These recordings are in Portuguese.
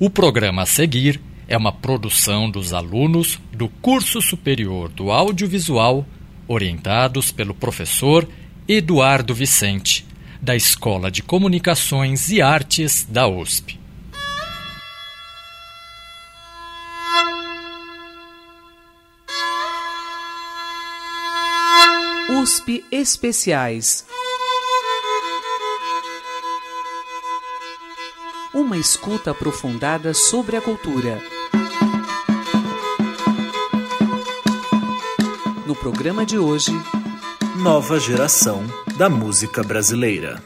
O programa a seguir é uma produção dos alunos do Curso Superior do Audiovisual, orientados pelo professor Eduardo Vicente, da Escola de Comunicações e Artes da USP. USP Especiais. Uma escuta aprofundada sobre a cultura. No programa de hoje, Nova geração da música brasileira.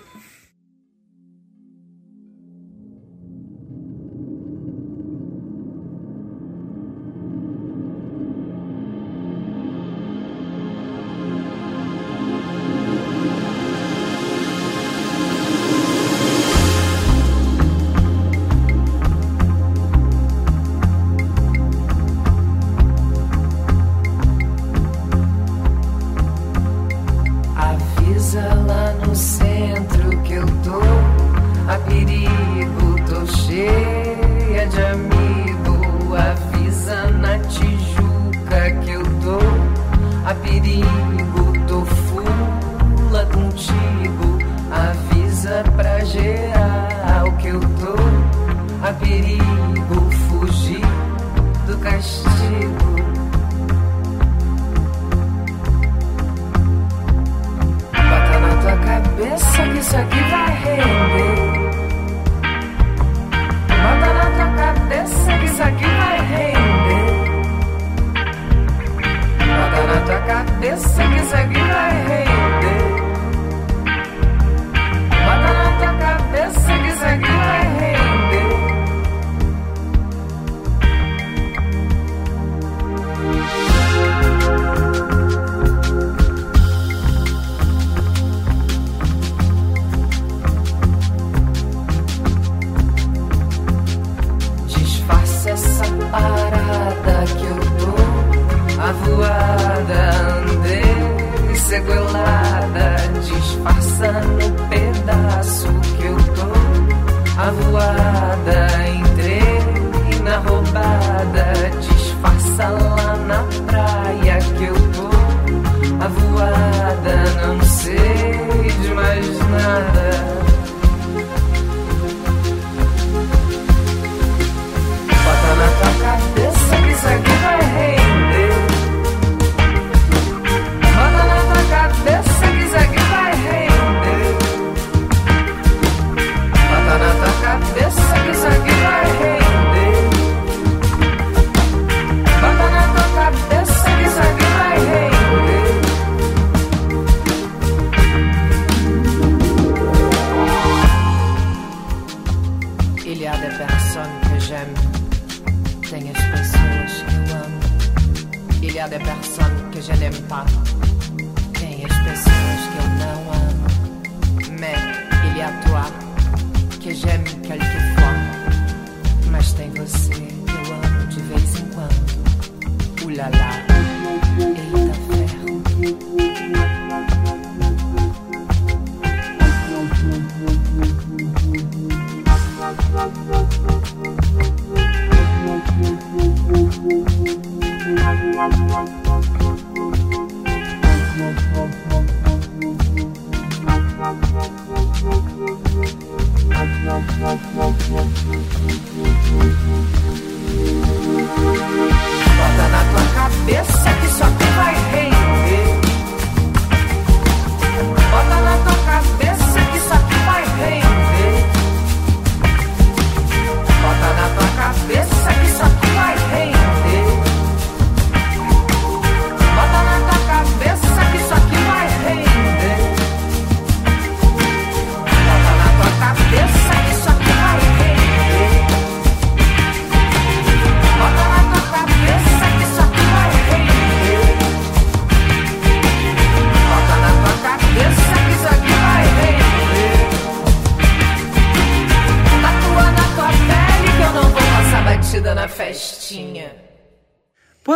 j'aime quelqu'un.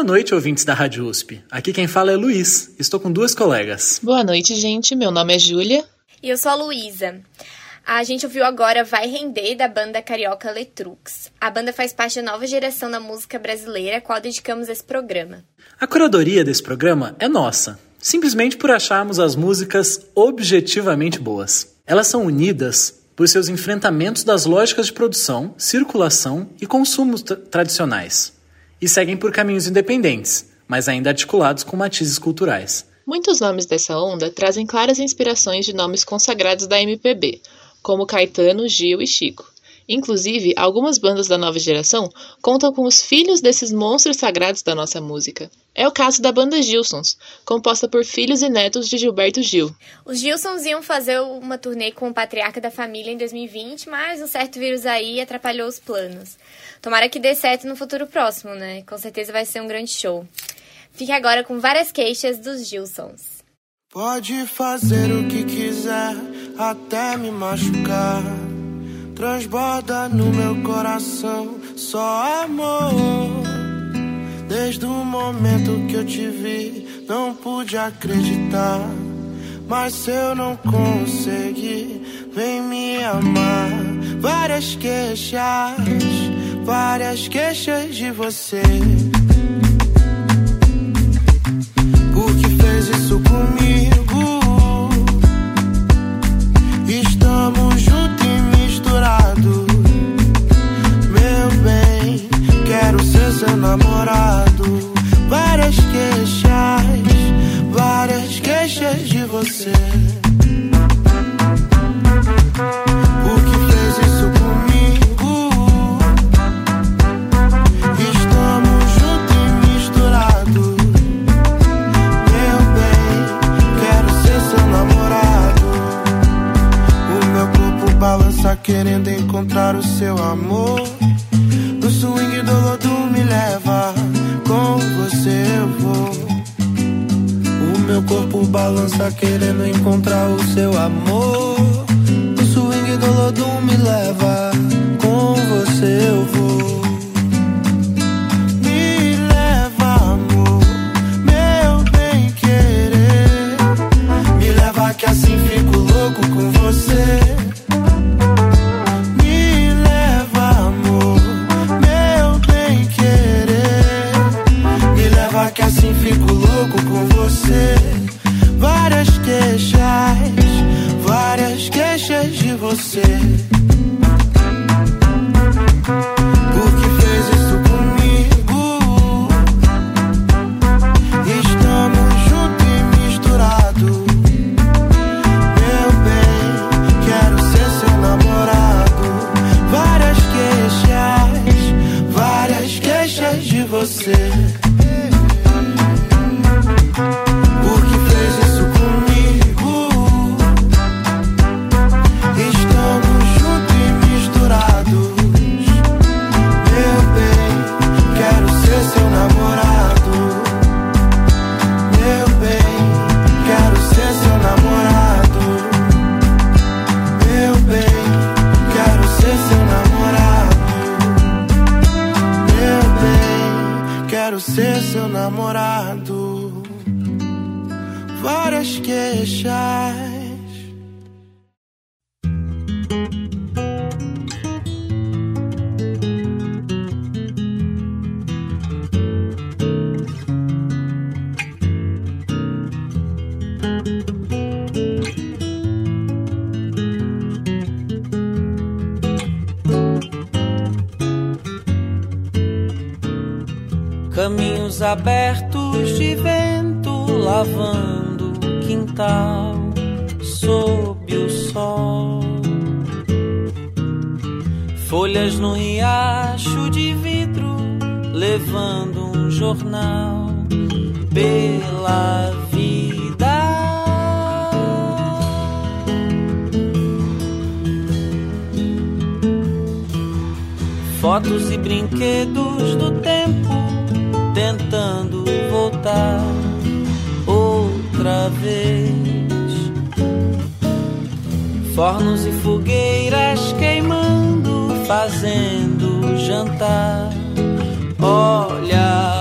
Noite, ouvintes da Rádio USP. Aqui quem fala é Luiz. Estou com duas colegas. Boa noite, gente. Meu nome é Júlia. E eu sou a Luísa. A gente ouviu agora Vai Render, da banda carioca Letrux. A banda faz parte da nova geração da música brasileira, a qual dedicamos esse programa. A curadoria desse programa é nossa, simplesmente por acharmos as músicas objetivamente boas. Elas são unidas por seus enfrentamentos das lógicas de produção, circulação e consumo tradicionais, e seguem por caminhos independentes, mas ainda articulados com matizes culturais. Muitos nomes dessa onda trazem claras inspirações de nomes consagrados da MPB, como Caetano, Gil e Chico. Inclusive, algumas bandas da nova geração contam com os filhos desses monstros sagrados da nossa música. É o caso da banda Gilsons, composta por filhos e netos de Gilberto Gil. Os Gilsons iam fazer uma turnê com o patriarca da família em 2020, mas um certo vírus aí atrapalhou os planos. Tomara que dê certo no futuro próximo, né? Com certeza vai ser um grande show. Fique agora com várias queixas dos Gilsons. Pode fazer o que quiser, até me machucar. Transborda no meu coração só amor. Desde o momento que eu te vi, não pude acreditar. Mas se eu não conseguir, vem me amar. Várias queixas, várias queixas de você. Por que fez isso comigo? Estamos juntos misturados. Meu bem, quero ser seu namorado. Várias queixas, várias queixas de você. Querendo encontrar o seu amor. No swing do lodo me leva, com você eu vou. O meu corpo balança querendo encontrar o seu amor. No swing do lodo me leva, com você eu vou. Que assim fico louco com você. Queixas abertos de vento lavando o quintal sob o sol. Folhas no riacho de vidro levando um jornal pela vida. Fotos e brinquedos do tempo voltar outra vez. Fornos e fogueiras queimando, fazendo jantar. Olha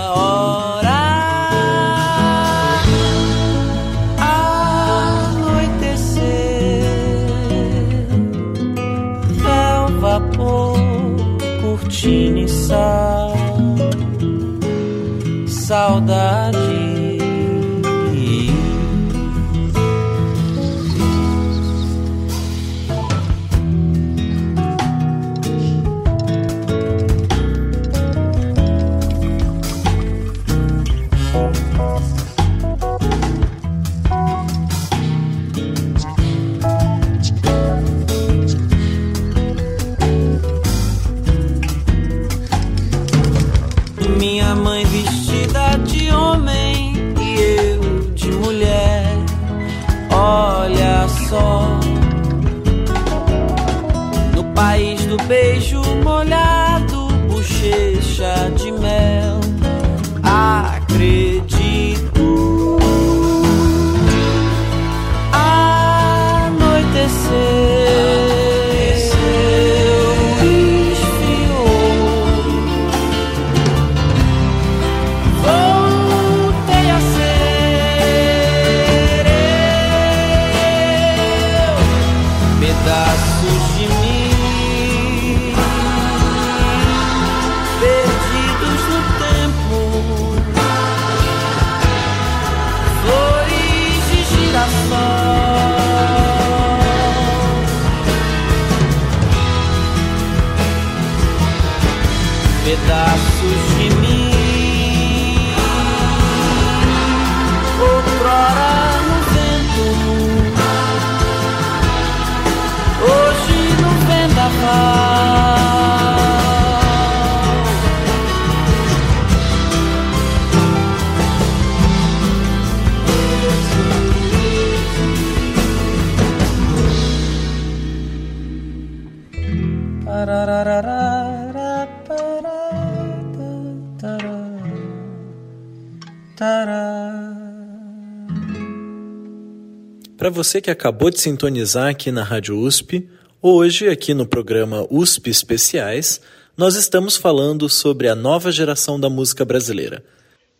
Para você que acabou de sintonizar aqui na Rádio USP, hoje, aqui no programa USP Especiais, nós estamos falando sobre a nova geração da música brasileira.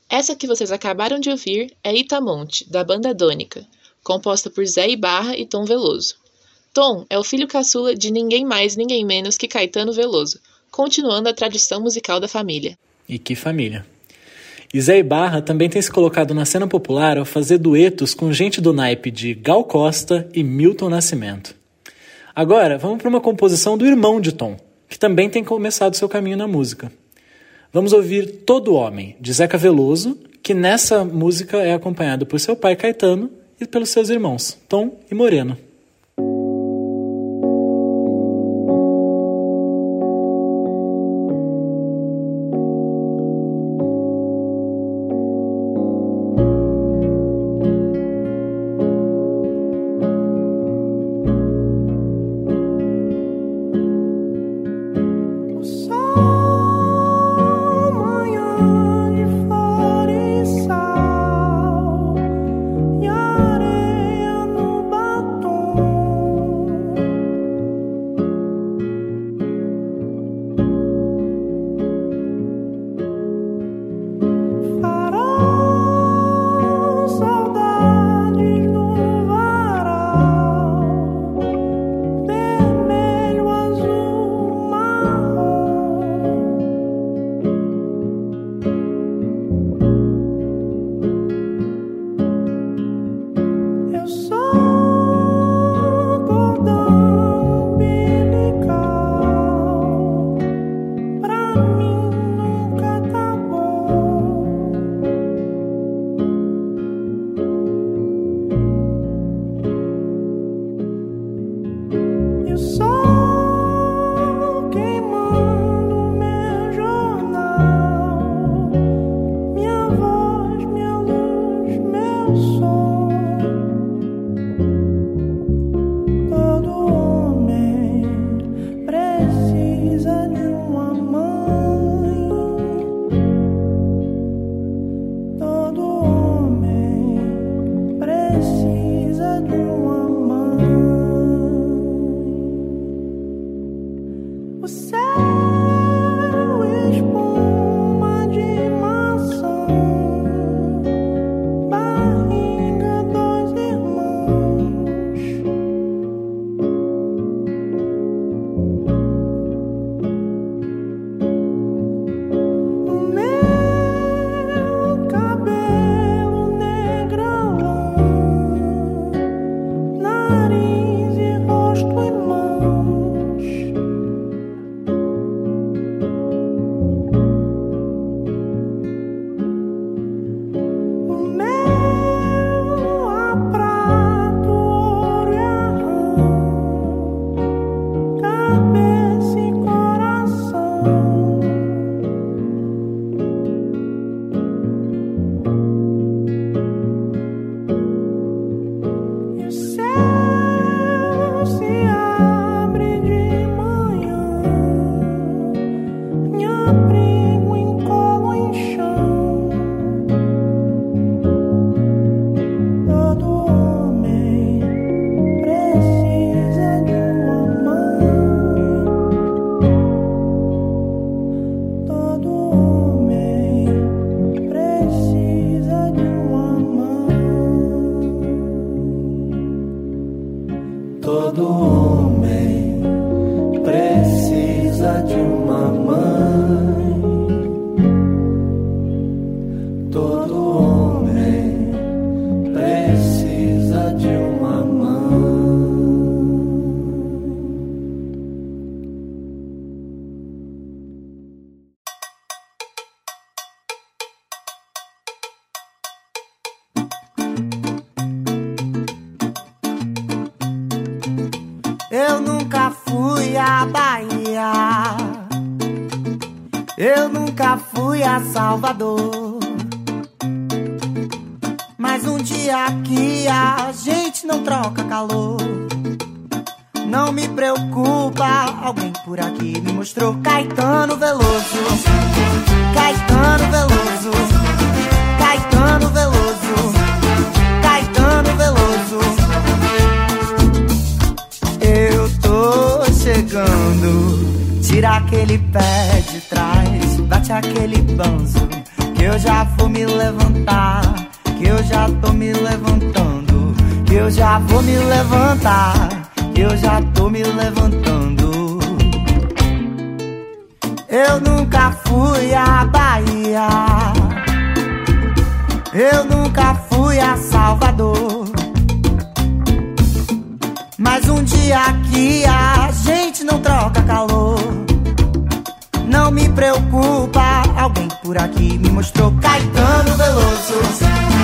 Essa que vocês acabaram de ouvir é Itamonte, da banda Dônica, composta por Zé Ibarra e Tom Veloso. Tom é o filho caçula de ninguém mais, ninguém menos que Caetano Veloso, continuando a tradição musical da família. E que família! E Zé Ibarra também tem se colocado na cena popular ao fazer duetos com gente do naipe de Gal Costa e Milton Nascimento. Agora, vamos para uma composição do irmão de Tom, que também tem começado seu caminho na música. Vamos ouvir Todo Homem, de Zeca Veloso, que nessa música é acompanhado por seu pai Caetano e pelos seus irmãos, Tom e Moreno. Eu já vou me levantar. Eu já tô me levantando. Eu nunca fui à Bahia. Eu nunca fui a Salvador. Mas um dia aqui a gente não troca calor. Não me preocupa, alguém por aqui me mostrou Caetano Veloso.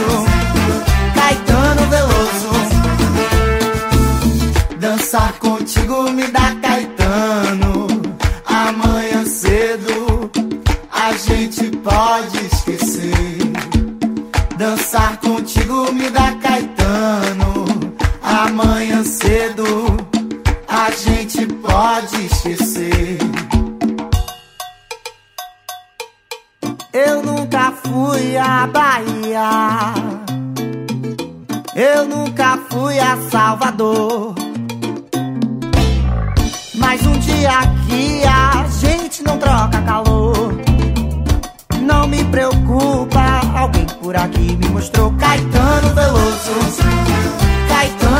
Veloso. Caetano Veloso. Dançar contigo me dá Caetano. Amanhã cedo a gente pode esquecer. Dançar contigo me dá Caetano. Amanhã cedo a gente pode esquecer. Eu nunca fui à Bahia. Eu nunca fui a Salvador. Mas um dia aqui a gente não troca calor. Não me preocupa, alguém por aqui me mostrou Caetano Veloso. Caetano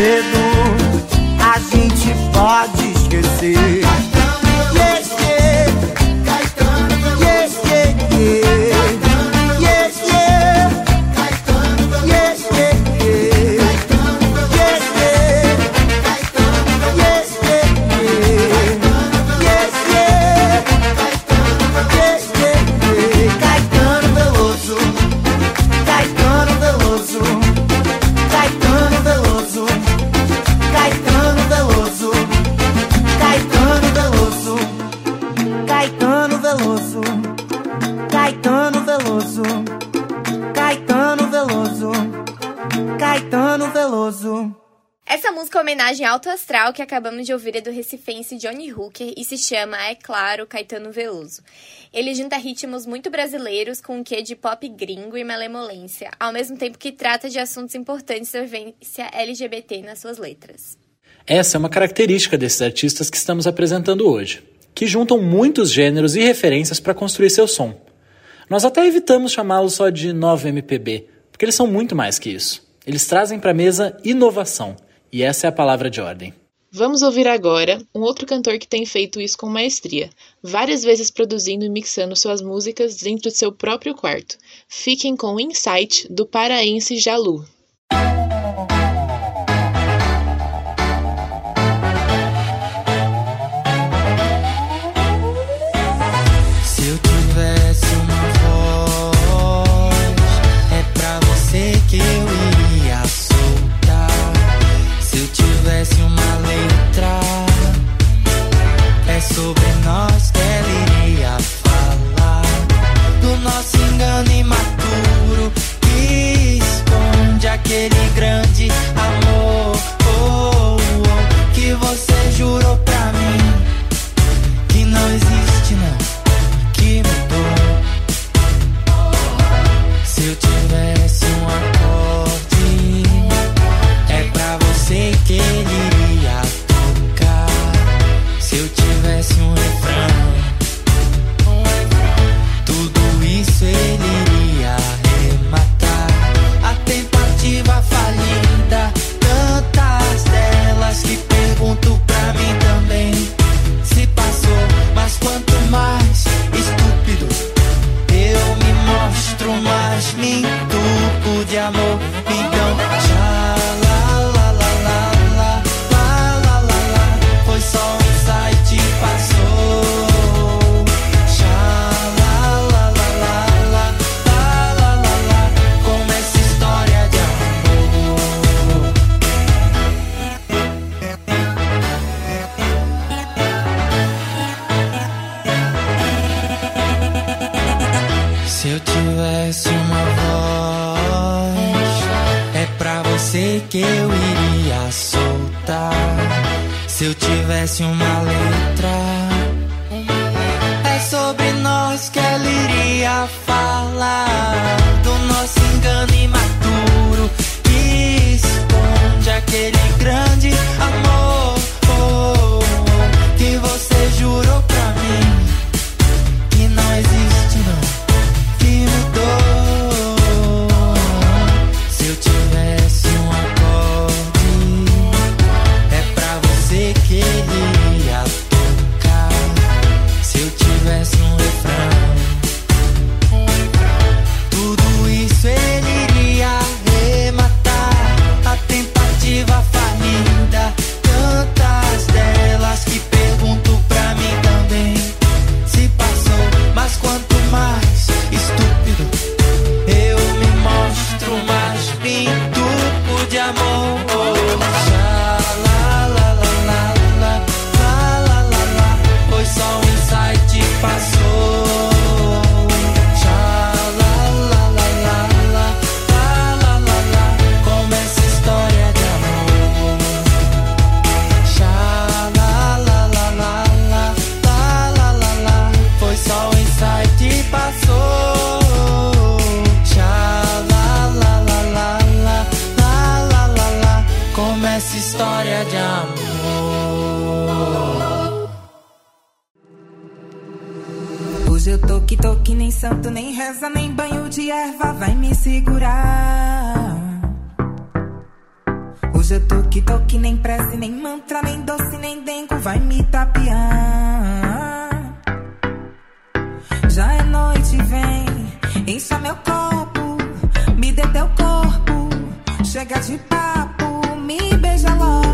cedo homenagem Alto Astral que acabamos de ouvir é do recifense Johnny Hooker e se chama, é claro, Caetano Veloso. Ele junta ritmos muito brasileiros com um quê de pop gringo e malemolência, ao mesmo tempo que trata de assuntos importantes da vivência LGBT nas suas letras. Essa é uma característica desses artistas que estamos apresentando hoje, que juntam muitos gêneros e referências para construir seu som. Nós até evitamos chamá-los só de nova MPB, porque eles são muito mais que isso. Eles trazem para a mesa inovação, e essa é a palavra de ordem. Vamos ouvir agora um outro cantor que tem feito isso com maestria, várias vezes produzindo e mixando suas músicas dentro de seu próprio quarto. Fiquem com o Insight do paraense Jalu. Dê teu corpo, chega de papo, me beija logo.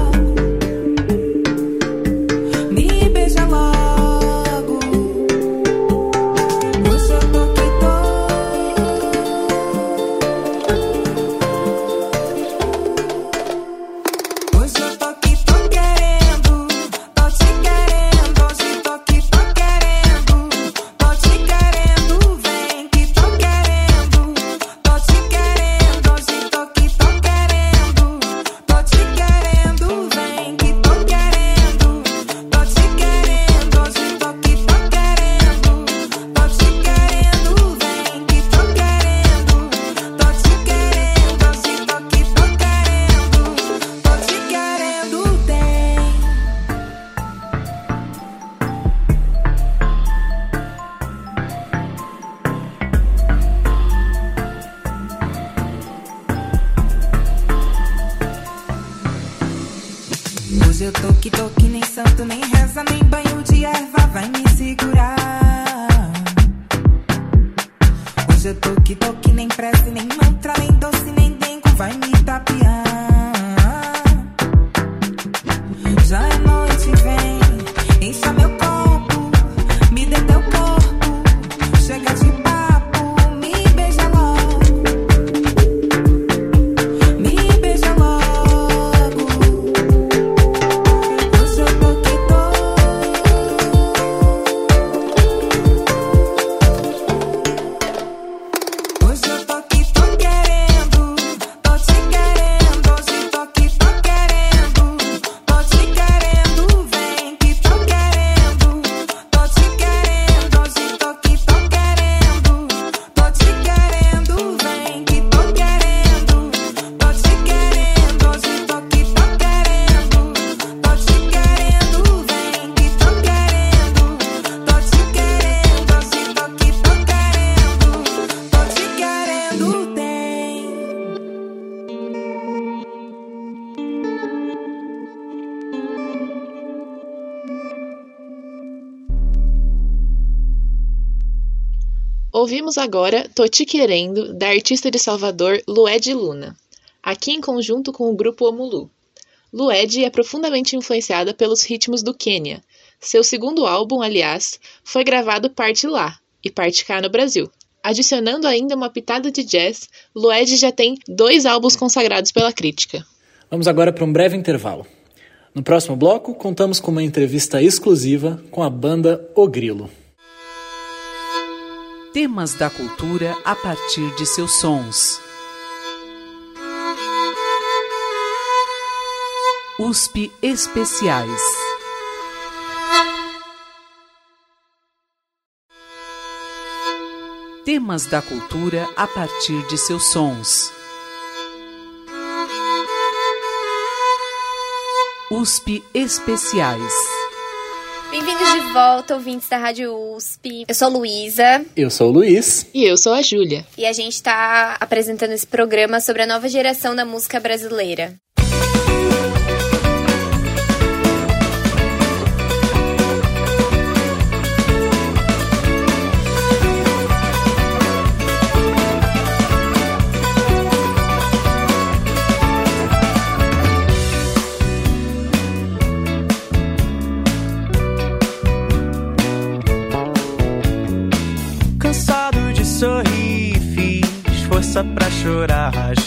Ouvimos agora Tô Te Querendo, da artista de Salvador Lued Luna, aqui em conjunto com o grupo Omulu. Lued é profundamente influenciada pelos ritmos do Quênia. Seu segundo álbum, aliás, foi gravado parte lá e parte cá no Brasil. Adicionando ainda uma pitada de jazz, Lued já tem dois álbuns consagrados pela crítica. Vamos agora para um breve intervalo. No próximo bloco, contamos com uma entrevista exclusiva com a banda O Grilo. Temas da cultura a partir de seus sons. USP Especiais. Temas da cultura a partir de seus sons. USP Especiais. Bem-vindos de volta, ouvintes da Rádio USP. Eu sou Luísa Eu sou o Luiz. E eu sou a Júlia. e a gente está apresentando esse programa sobre a nova geração da música brasileira. barrage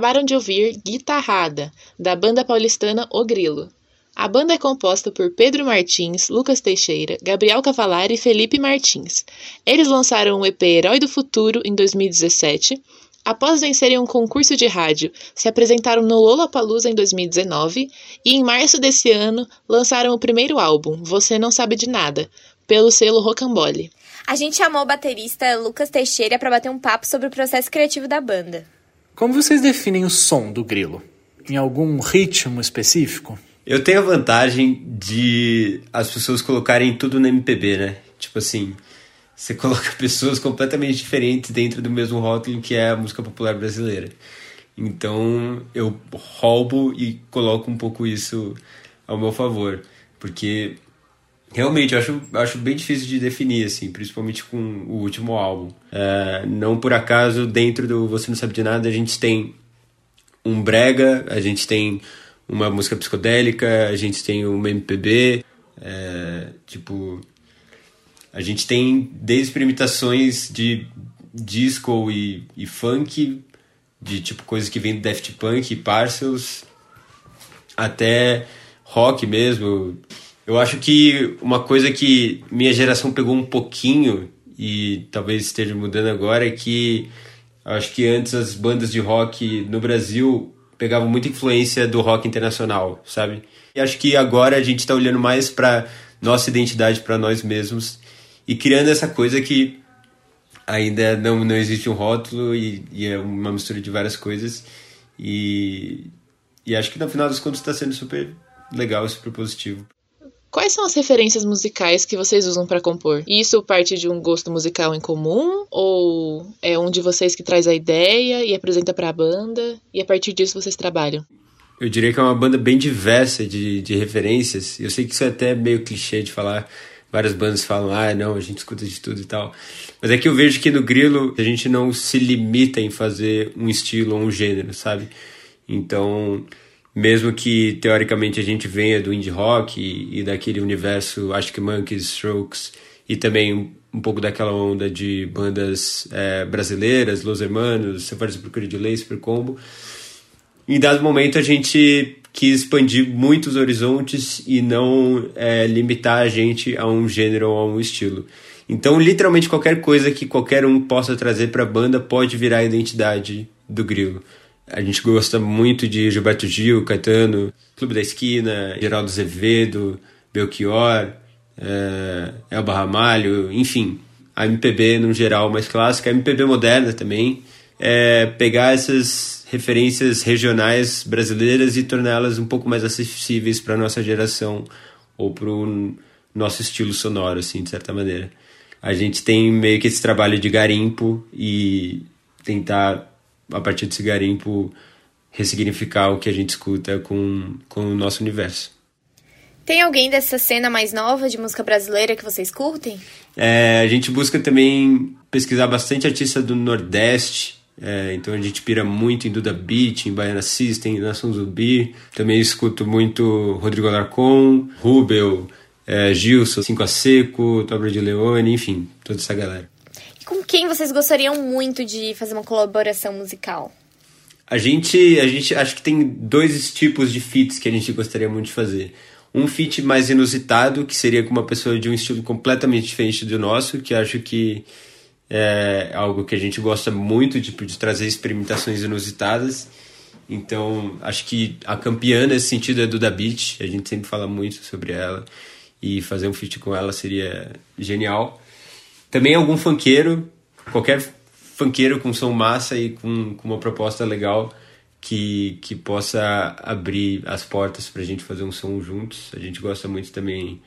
acabaram de ouvir Guitarrada, da banda paulistana O Grilo. A banda é composta por Pedro Martins, Lucas Teixeira, Gabriel Cavalari e Felipe Martins. Eles lançaram o EP Herói do Futuro em 2017. Após vencerem um concurso de rádio, se apresentaram no Lollapalooza em 2019 e em março desse ano lançaram o primeiro álbum, Você Não Sabe de Nada, pelo selo Rocambole. A gente chamou o baterista Lucas Teixeira para bater um papo sobre o processo criativo da banda. Como vocês definem o som do grilo? Em algum ritmo específico? Eu tenho a vantagem de as pessoas colocarem tudo no MPB, né? Tipo assim, você coloca pessoas completamente diferentes dentro do mesmo rótulo que é a música popular brasileira. Então eu roubo e coloco um pouco isso ao meu favor, porque realmente eu acho, acho bem difícil de definir, assim, principalmente com o último álbum. É, não por acaso, dentro do Você Não Sabe de Nada, a gente tem um brega, a gente tem uma música psicodélica, a gente tem uma MPB, é, tipo, a gente tem desde imitações de disco e, e funk, de tipo coisas que vem do Daft Punk e Parcels, até rock mesmo. Eu acho que uma coisa que minha geração pegou um pouquinho e talvez esteja mudando agora é que acho que antes as bandas de rock no Brasil pegavam muita influência do rock internacional, sabe? E acho que agora a gente está olhando mais para nossa identidade, para nós mesmos e criando essa coisa que ainda não, não existe um rótulo e, e é uma mistura de várias coisas e, e acho que no final das contas está sendo super legal, super positivo. Quais são as referências musicais que vocês usam para compor? Isso parte de um gosto musical em comum ou é um de vocês que traz a ideia e apresenta para a banda e a partir disso vocês trabalham? Eu diria que é uma banda bem diversa de, de referências. Eu sei que isso é até meio clichê de falar. Várias bandas falam, ah, não, a gente escuta de tudo e tal. Mas é que eu vejo que no Grilo a gente não se limita em fazer um estilo ou um gênero, sabe? Então, mesmo que teoricamente a gente venha do indie rock e, e daquele universo Arctic Monkeys, Strokes e também um, um pouco daquela onda de bandas é, brasileiras, Los Hermanos, Safari Procura de Lei, Super Combo, em dado momento a gente quis expandir muitos horizontes e não é, limitar a gente a um gênero ou a um estilo. Então, literalmente qualquer coisa que qualquer um possa trazer para a banda pode virar a identidade do Grilo. A gente gosta muito de Gilberto Gil, Caetano, Clube da Esquina, Geraldo Azevedo, Belchior, é, Elba Ramalho, enfim, a MPB no geral mais clássica, a MPB moderna também, é pegar essas referências regionais brasileiras e torná-las um pouco mais acessíveis para nossa geração ou para o nosso estilo sonoro, assim, de certa maneira. A gente tem meio que esse trabalho de garimpo e tentar, a partir desse garimpo, ressignificar o que a gente escuta com, com o nosso universo. Tem alguém dessa cena mais nova de música brasileira que vocês curtem? É, a gente busca também pesquisar bastante artista do Nordeste, é, então a gente pira muito em Duda Beat, em Baiana System, em Nação Zumbi. Também escuto muito Rodrigo Alarcon, Rubel, é, Gilson, Cinco a Seco, Tobra de Leone, enfim, toda essa galera. Com quem vocês gostariam muito de fazer uma colaboração musical? A gente, a gente acho que tem dois tipos de feats que a gente gostaria muito de fazer. Um feat mais inusitado, que seria com uma pessoa de um estilo completamente diferente do nosso, que acho que é algo que a gente gosta muito tipo, de trazer experimentações inusitadas. Então, acho que a campeã nesse sentido é do Da Beat, a gente sempre fala muito sobre ela, e fazer um feat com ela seria genial. Também algum funkeiro, qualquer funkeiro com som massa e com, com uma proposta legal que, que possa abrir as portas para a gente fazer um som juntos. A gente gosta muito também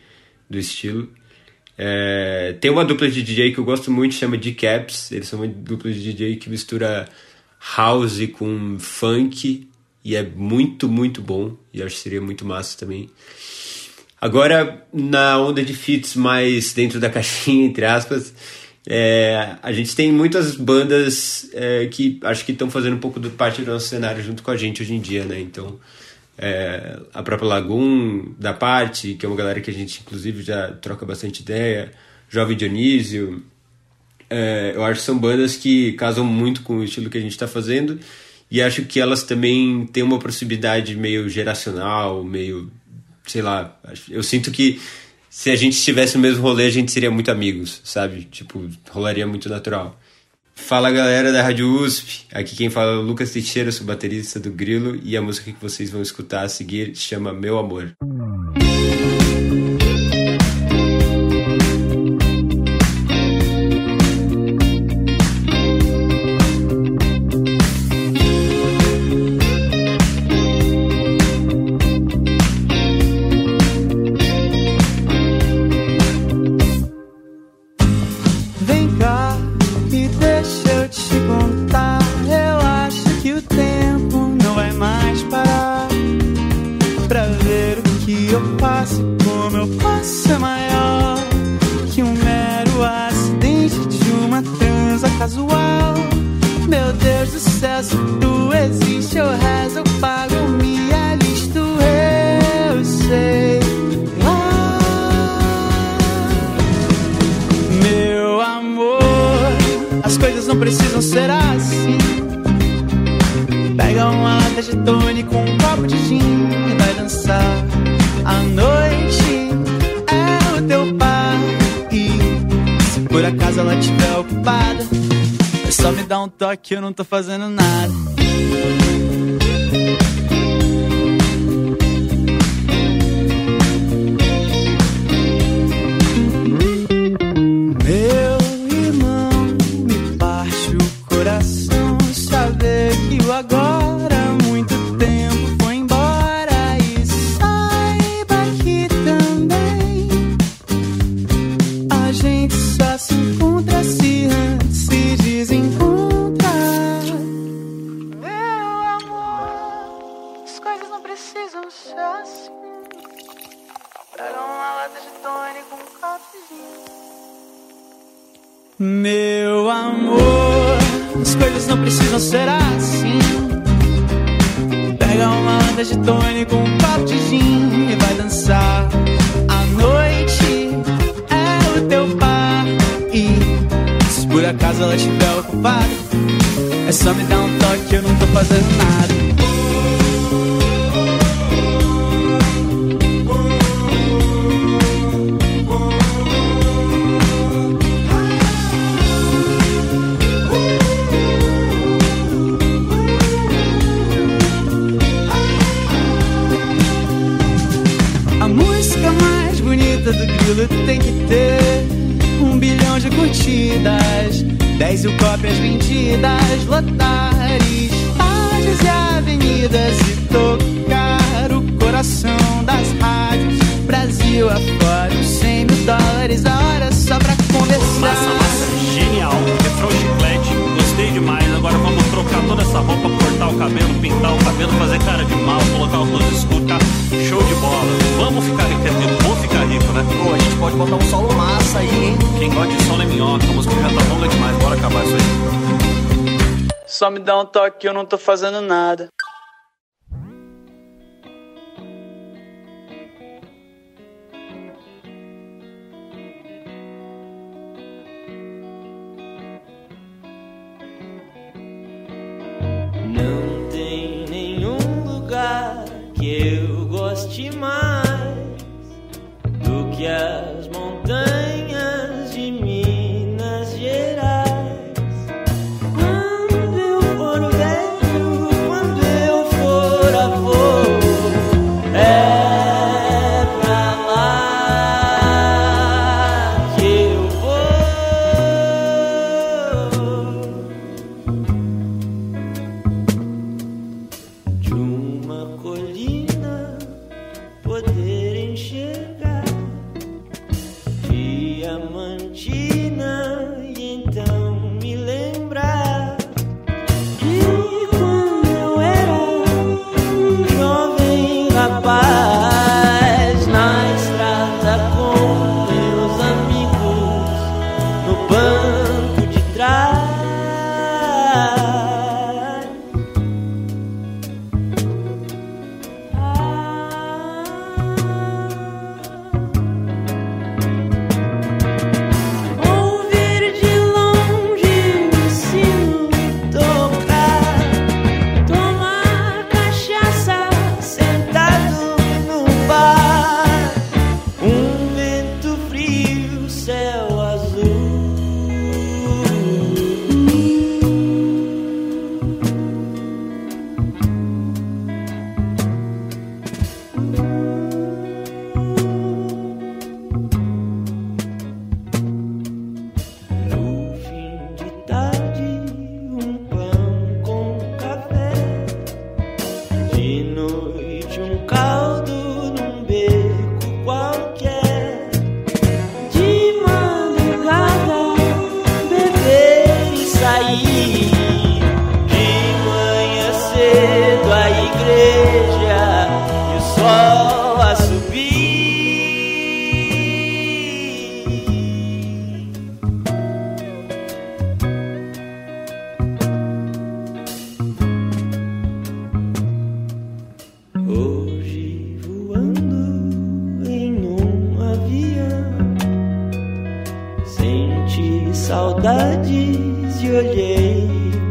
do estilo. É, tem uma dupla de DJ que eu gosto muito, chama D-Caps. Eles são uma dupla de DJ que mistura house com funk e é muito, muito bom. E acho que seria muito massa também. Agora, na onda de feats mais dentro da caixinha, entre aspas, é, a gente tem muitas bandas é, que acho que estão fazendo um pouco do, parte do nosso cenário junto com a gente hoje em dia, né? Então, é, a própria Lagoon, da parte, que é uma galera que a gente inclusive já troca bastante ideia, Jovem Dionísio, é, eu acho que são bandas que casam muito com o estilo que a gente está fazendo e acho que elas também têm uma proximidade meio geracional, meio, sei lá, eu sinto que se a gente estivesse no mesmo rolê a gente seria muito amigos, sabe? Tipo, rolaria muito natural. Fala galera da Rádio USP, aqui quem fala é o Lucas Teixeira, sou baterista do Grilo e a música que vocês vão escutar a seguir chama Meu Amor. Tony com um copo de gin e vai dançar. A noite é o teu pai. E se por acaso ela estiver ocupada, é só me dar um toque, eu não tô fazendo nada. Precisam ser assim. Pega uma lata de tônico, um copo de gin e vai dançar. A noite é o teu par. E se por acaso ela estiver ocupada, é só me dar um toque, eu não tô fazendo nada. Mil cópias vendidas, lotar estádios e avenidas e tocar o coração das rádios. Brasil afora, uns 100 mil dólares a hora só pra conversar. Massa, massa, genial. Refrão chiclete, gostei demais. Agora vamos trocar toda essa roupa, cortar o cabelo, pintar o cabelo, fazer cara de mal, colocar os luzes escuros, tá? Show de bola. Vamos ficar rico, vou ficar rico, né? Pô, a gente pode botar um solo massa aí, hein? Quem gosta de solo é minhoca, a música já tá longa demais, acabar isso aí. Só me dá um toque, eu não tô fazendo nada. Não tem nenhum lugar que eu goste mais do que as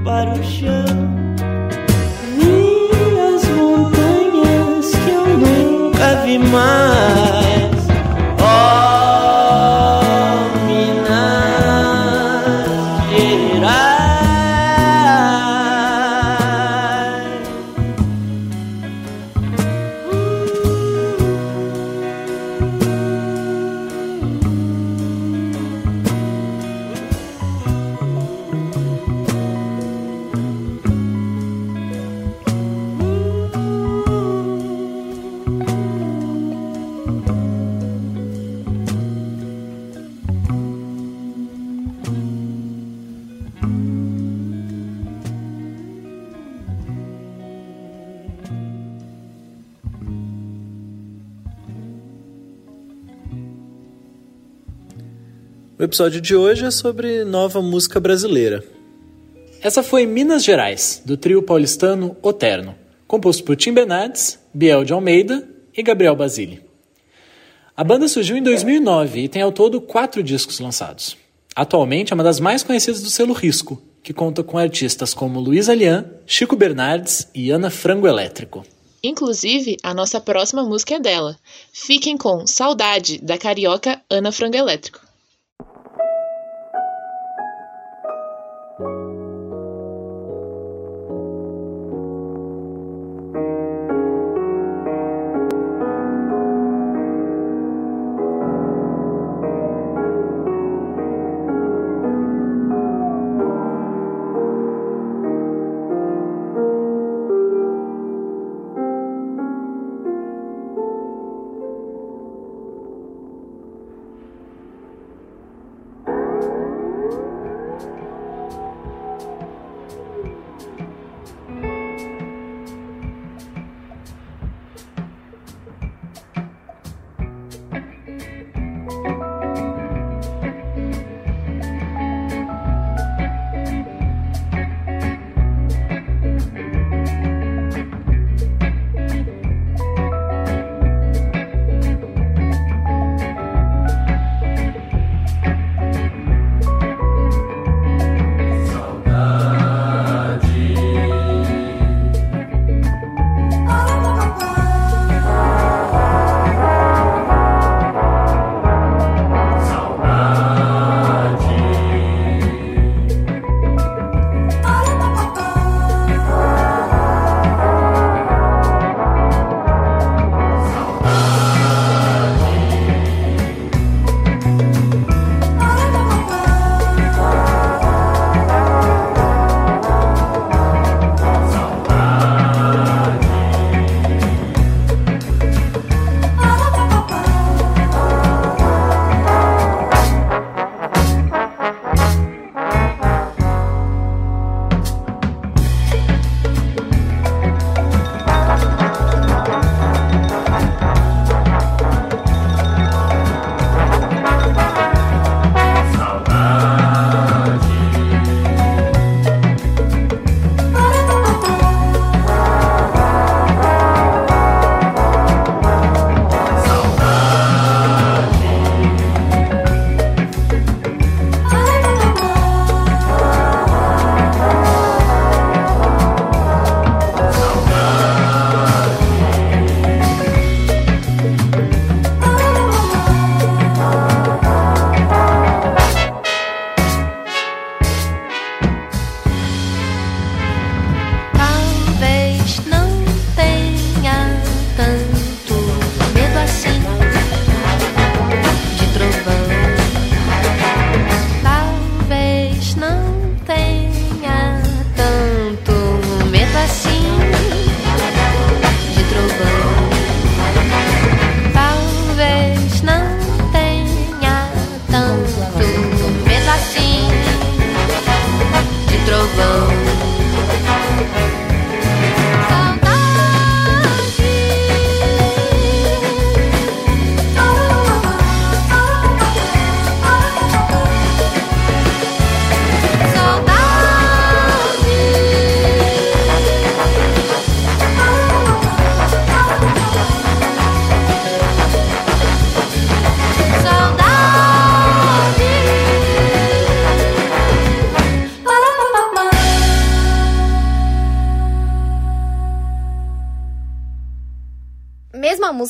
para o chão. Vi as montanhas que eu nunca vi mais. Episódio de hoje é sobre nova música brasileira. Essa foi Minas Gerais, do trio paulistano Oterno, composto por Tim Bernardes, Biel de Almeida e Gabriel Basile. A banda surgiu em 2009 e tem ao todo quatro discos lançados. Atualmente é uma das mais conhecidas do selo Risco, que conta com artistas como Luiz Alian, Chico Bernardes e Ana Frango Elétrico. Inclusive, a nossa próxima música é dela. Fiquem com Saudade, da carioca Ana Frango Elétrico.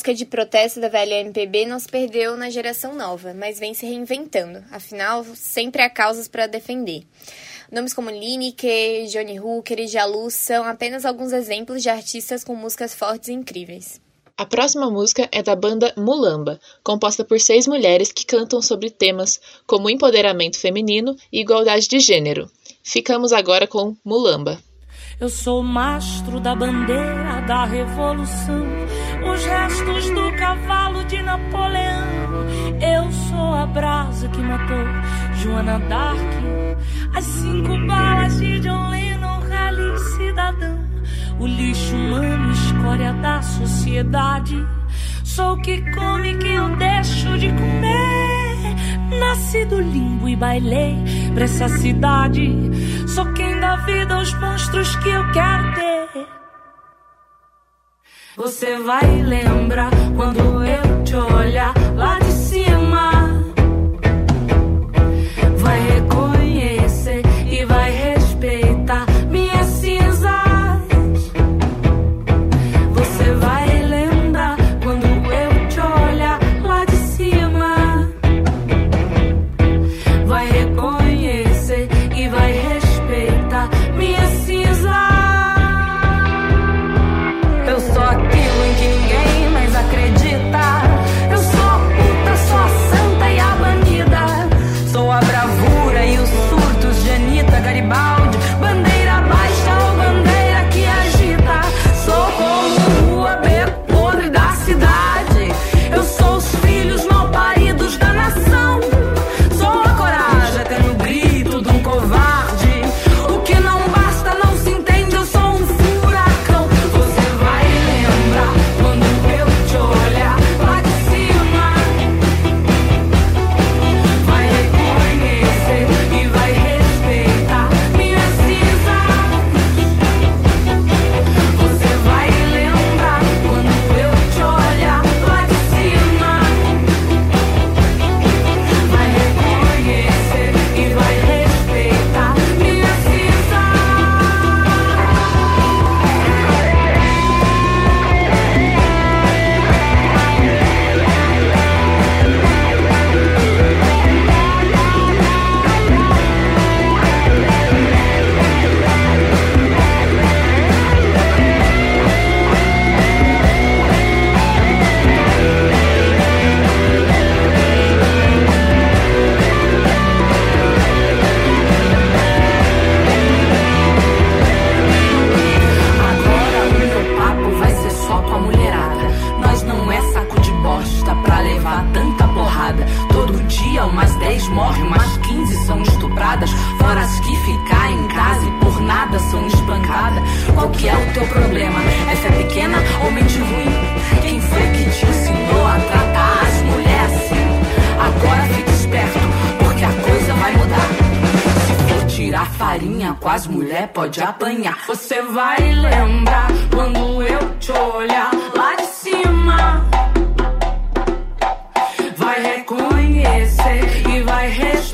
Música de protesto da velha MPB não se perdeu na geração nova, mas vem se reinventando. Afinal, sempre há causas para defender. Nomes como Lineker, Johnny Hooker e Jalu são apenas alguns exemplos de artistas com músicas fortes e incríveis. A próxima música é da banda Mulamba, composta por seis mulheres que cantam sobre temas como empoderamento feminino e igualdade de gênero. Ficamos agora com Mulamba. Eu sou o mastro da bandeira da revolução, os restos do cavalo de Napoleão. Eu sou a brasa que matou Joana Dark, as cinco balas de John Lennon, rally cidadão, o lixo humano, escória da sociedade. Sou o que come que eu deixo de comer. Nasci do limbo e bailei pra essa cidade. Sou quem dá vida aos monstros que eu quero ter. Você vai lembrar quando eu te olhar.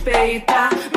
respeitar.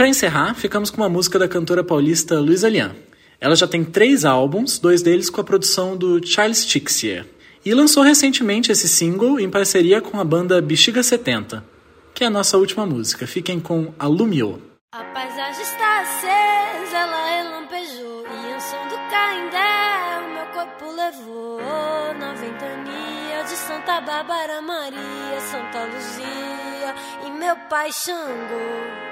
para encerrar, ficamos com uma música da cantora paulista Luísa Lian. Ela já tem três álbuns, dois deles com a produção do Charles Tixier, e lançou recentemente esse single em parceria com a banda Bexiga 70, que é a nossa última música. Fiquem com Alumio. A paisagem está acesa, ela relampejou e o som do caindé o meu corpo levou na ventania de Santa Bárbara Maria, Santa Luzia e meu pai Xangô.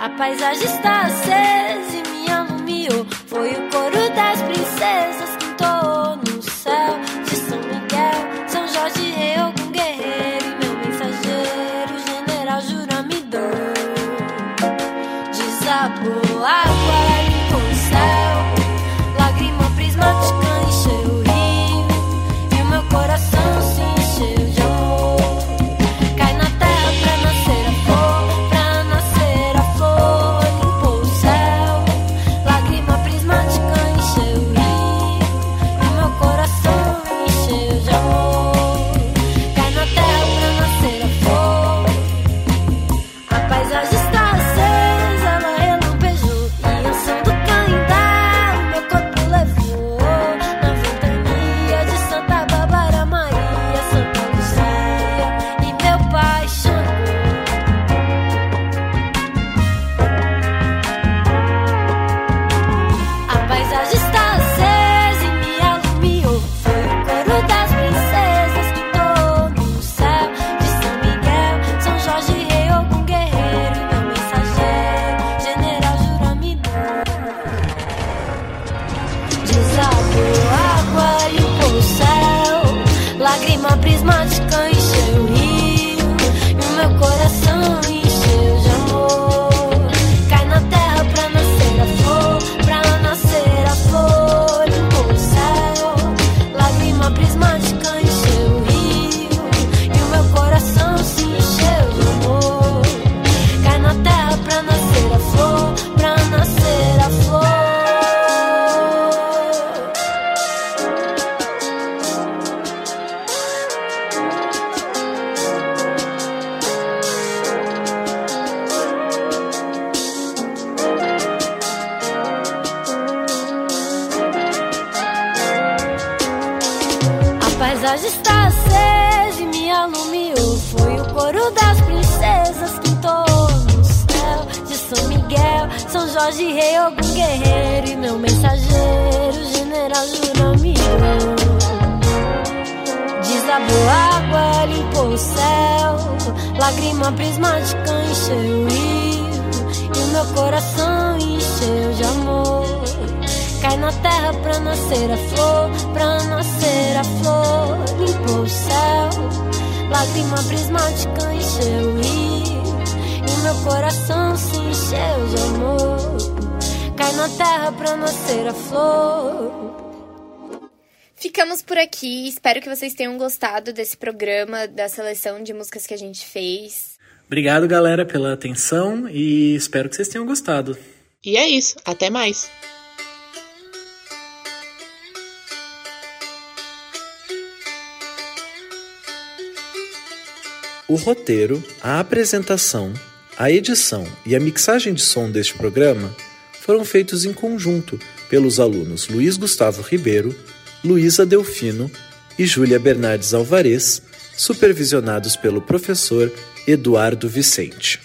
A paisagem está acesa e minha mumiou. foi o coro das princesas que entoou paisagem está acesa e me alumiou. Foi o coro das princesas que entoou no céu de São Miguel, São Jorge, Rei Ogum Guerreiro e meu mensageiro, General Juramiro. Desabou água, limpou o céu, lágrima prismática encheu o rio e o meu coração na terra pra nascer a flor, pra nascer a flor. Limpou o céu, lágrima prismática encheu o rio. E meu coração se encheu de amor. Cai na terra pra nascer a flor. Ficamos por aqui. Espero que vocês tenham gostado desse programa, da seleção de músicas que a gente fez. Obrigado, galera, pela atenção e espero que vocês tenham gostado. E é isso. Até mais. O roteiro, a apresentação, a edição e a mixagem de som deste programa foram feitos em conjunto pelos alunos Luiz Gustavo Ribeiro, Luísa Delfino e Júlia Bernardes Alvarez, supervisionados pelo professor Eduardo Vicente.